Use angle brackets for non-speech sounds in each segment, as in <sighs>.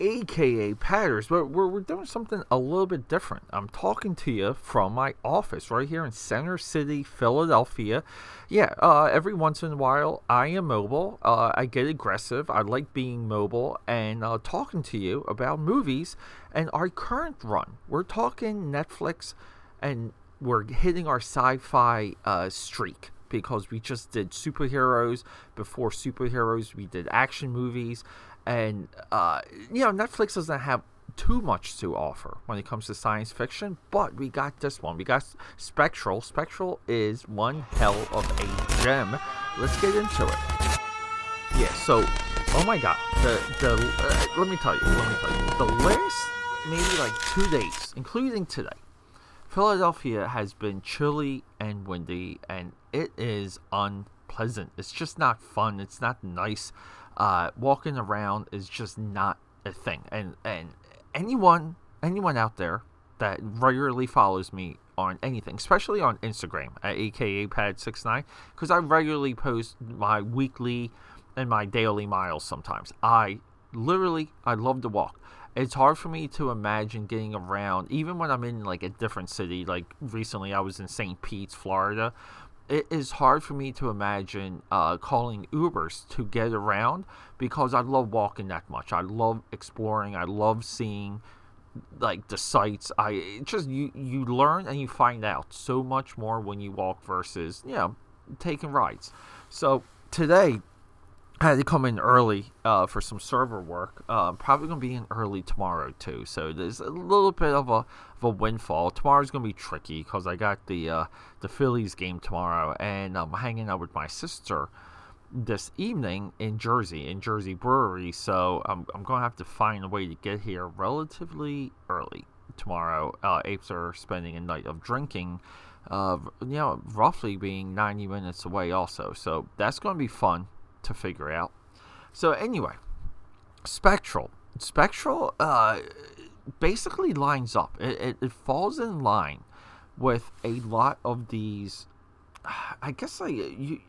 aka Patters, but we're, we're doing something a little bit different. I'm talking to you from my office right here in Center City, Philadelphia. Yeah, uh, every once in a while I am mobile. Uh, I get aggressive. I like being mobile and uh, talking to you about movies and our current run. We're talking Netflix and we're hitting our sci fi uh, streak because we just did superheroes. Before superheroes, we did action movies and uh, you know Netflix doesn't have too much to offer when it comes to science fiction, but we got this one. We got Spectral. Spectral is one hell of a gem. Let's get into it. Yeah. So, oh my God, the the uh, let me tell you, let me tell you, the last maybe like two days, including today, Philadelphia has been chilly and windy, and it is unpleasant. It's just not fun. It's not nice uh, walking around is just not a thing. And and anyone anyone out there that regularly follows me on anything, especially on Instagram at aka pad69, because I regularly post my weekly and my daily miles sometimes. I literally I love to walk. It's hard for me to imagine getting around, even when I'm in like a different city. Like recently, I was in St. Pete's, Florida, it is hard for me to imagine uh, calling Ubers to get around because I love walking that much. I love exploring. I love seeing like the sights. I just you you learn and you find out so much more when you walk versus you know taking rides. So today I had to come in early uh, for some server work. Uh, probably gonna be in early tomorrow too. So there's a little bit of a of a windfall. Tomorrow's gonna be tricky because I got the uh, the Phillies game tomorrow, and I'm hanging out with my sister this evening in Jersey, in Jersey Brewery. So I'm I'm gonna have to find a way to get here relatively early tomorrow. Uh, apes are spending a night of drinking. You know, roughly being 90 minutes away, also. So that's going to be fun to figure out. So anyway, Spectral. Spectral uh, basically lines up. It, it, it falls in line with a lot of these. <sighs> I guess like you,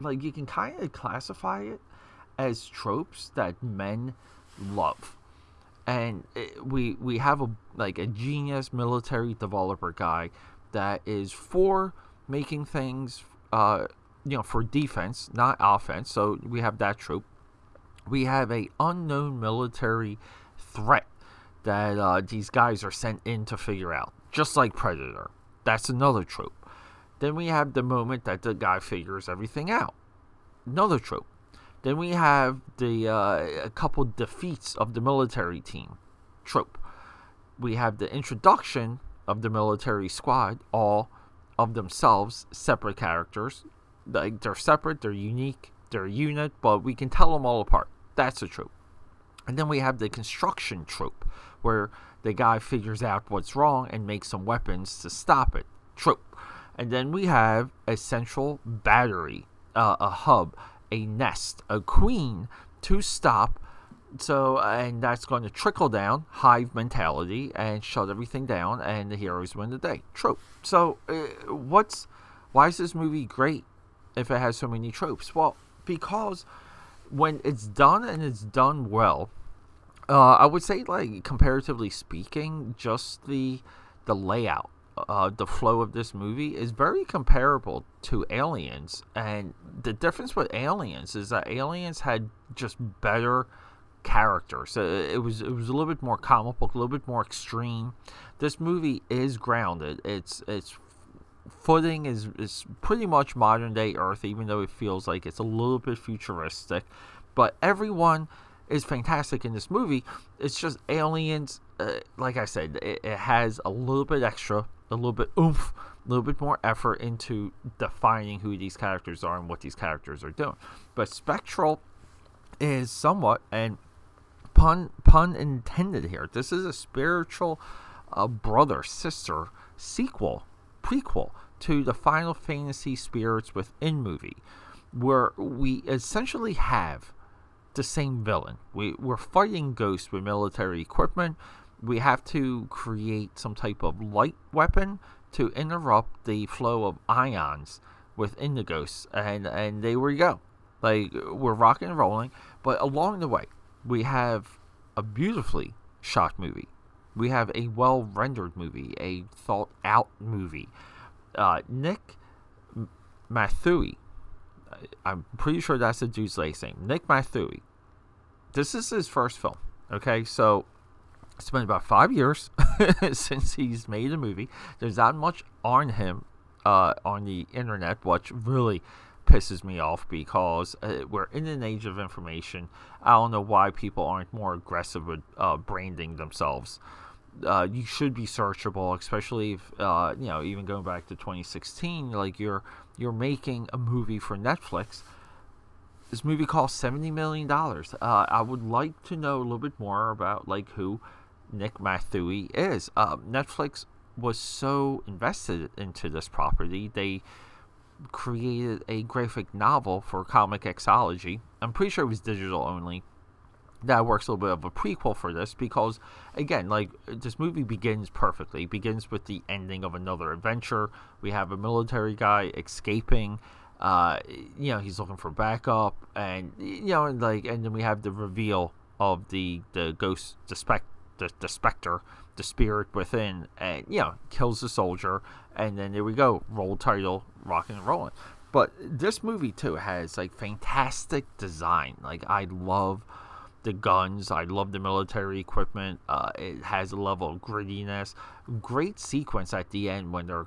like you can kind of classify it as tropes that men love, and it, we we have a like a genius military developer guy that is for making things uh, you know, for defense, not offense. So we have that trope. We have a unknown military threat that uh, these guys are sent in to figure out, just like Predator. That's another trope. Then we have the moment that the guy figures everything out. Another trope. Then we have the uh, a couple defeats of the military team. Trope. We have the introduction of the military squad, all of themselves separate characters like they're separate, they're unique, they're a unit, but we can tell them all apart. That's a trope. And then we have the construction trope, where the guy figures out what's wrong and makes some weapons to stop it. Trope. And then we have a central battery, uh, a hub, a nest, a queen to stop. So, and that's going to trickle down, hive mentality, and shut everything down, and the heroes win the day. Trope. So, uh, what's why is this movie great? If it has so many tropes? Well, because when it's done and it's done well, uh, I would say like comparatively speaking, just the the layout, uh, the flow of this movie is very comparable to Aliens, and the difference with Aliens is that Aliens had just better characters. it was it was a little bit more comic book, a little bit more extreme. This movie is grounded. It's it's footing is, is pretty much modern day Earth, even though it feels like it's a little bit futuristic. But everyone is fantastic in this movie. It's just aliens. Uh, like I said, it, it, has a little bit extra, a little bit oomph, a little bit more effort into defining who these characters are and what these characters are doing. But Spectral is somewhat, and pun pun intended here. This is a spiritual uh, brother sister sequel prequel to the Final Fantasy Spirits Within movie, where we essentially have the same villain. We, we're fighting ghosts with military equipment. We have to create some type of light weapon to interrupt the flow of ions within the ghosts, and and there we go. Like we're rocking and rolling, but along the way, we have a beautifully shot movie. We have a well rendered movie, a thought out movie. Uh, Nick Mathieu, I'm pretty sure that's the dude's last name. Nick Mathieu. This is his first film. Okay, so it's been about five years <laughs> since he's made a movie. There's not much on him uh, on the internet, which really pisses me off because uh, we're in an age of information. I don't know why people aren't more aggressive with uh, branding themselves. Uh, you should be searchable, especially if uh, you know even going back to 2016. Like you're you're making a movie for Netflix. This movie cost 70 million dollars. Uh, I would like to know a little bit more about like who Nick Mathieu is. Uh, Netflix was so invested into this property, they created a graphic novel for Comixology. I'm pretty sure it was digital only. That works a little bit of a prequel for this because, again, like this movie begins perfectly. It begins with the ending of another adventure. We have a military guy escaping. Uh, you know, he's looking for backup, and you know, and like, and then we have the reveal of the the ghost, the spec, the, the specter, the spirit within, and you know, kills the soldier, and then there we go, roll title, rocking and rolling. But this movie too has like fantastic design. Like I love the guns. I love the military equipment. Uh, it has a level of grittiness. Great sequence at the end when they're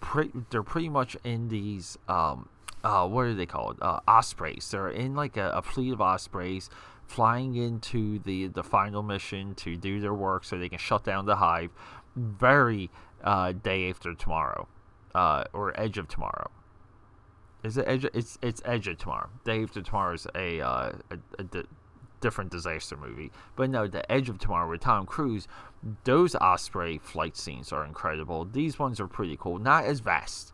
pre- they're pretty much in these um, uh, what are they called? Uh, ospreys. They're in like a, a fleet of ospreys flying into the the final mission to do their work so they can shut down the hive. Very uh, day after tomorrow, uh, or edge of tomorrow. Is it edge? It's it's edge of tomorrow. Day after tomorrow is a uh, a, a different disaster movie, but no, the Edge of Tomorrow with Tom Cruise. Those Osprey flight scenes are incredible. These ones are pretty cool. Not as vast,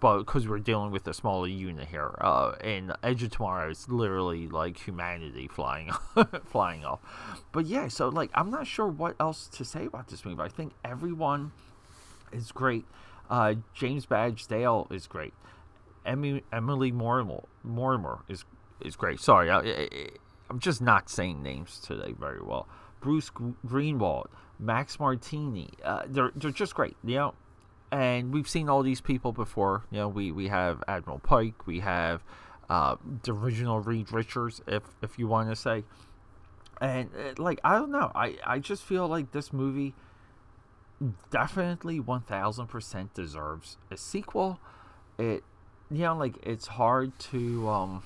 but because we're dealing with a smaller unit here, uh, and Edge of Tomorrow is literally like humanity flying, <laughs> flying off. But yeah, so like I'm not sure what else to say about this movie. I think everyone is great. Uh, James Badge Dale is great. Emily Mortimer, Mortimer is is great. Sorry, I, I'm just not saying names today very well. Bruce Greenwald, Max Martini, uh, they're they're just great. You know, and we've seen all these people before. You know, we we have Admiral Pike, we have uh, the original Reed Richards, if if you want to say, and uh, like I don't know, I I just feel like this movie definitely 1000% deserves a sequel. It you know like it's hard to um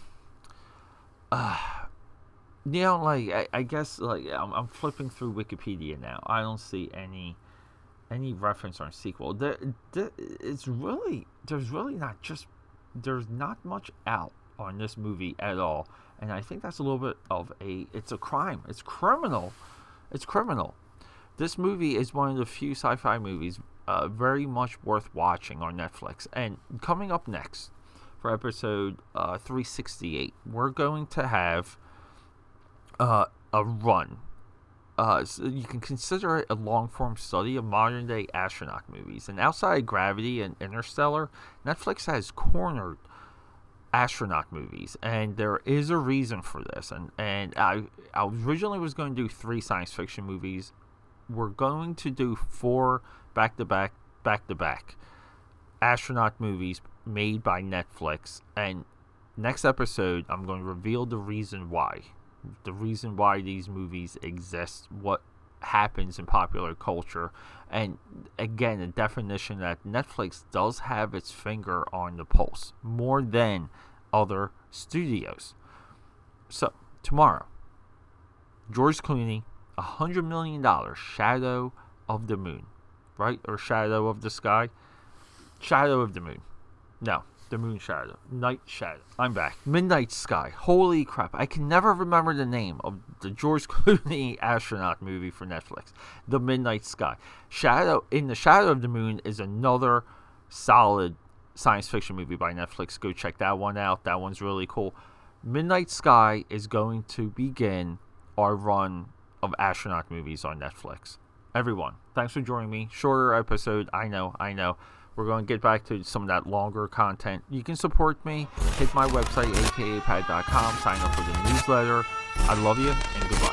uh you know like I, I guess like I'm, I'm flipping through Wikipedia now. I don't see any any reference on sequel. There, there, it's really there's really not just there's not much out on this movie at all, and I think that's a little bit of a it's a crime. It's criminal. It's criminal. This movie is one of the few sci-fi movies uh, very much worth watching on Netflix. And coming up next for episode uh, 368, we're going to have uh, a run uh, so you can consider it a long form study of modern day astronaut movies. And outside Gravity and Interstellar, Netflix has cornered astronaut movies, and there is a reason for this. And and I, I originally was going to do three science fiction movies. We're going to do four back to back, back to back astronaut movies made by Netflix. And next episode, I'm going to reveal the reason why the reason why these movies exist, what happens in popular culture, and again, a definition that Netflix does have its finger on the pulse more than other studios. So, tomorrow, George Clooney, a $100 million Shadow of the Moon, right? Or Shadow of the Sky? Shadow of the Moon. No, the Moon Shadow, Night Shadow. I'm back. Midnight Sky. Holy crap! I can never remember the name of the George <laughs> Clooney astronaut movie for Netflix. The Midnight Sky. Shadow in the Shadow of the Moon is another solid science fiction movie by Netflix. Go check that one out. That one's really cool. Midnight Sky is going to begin our run of astronaut movies on Netflix. Everyone, thanks for joining me. Shorter episode, I know, I know. We're going to get back to some of that longer content. You can support me. Hit my website, akapad.com. Sign up for the newsletter. I love you, and goodbye.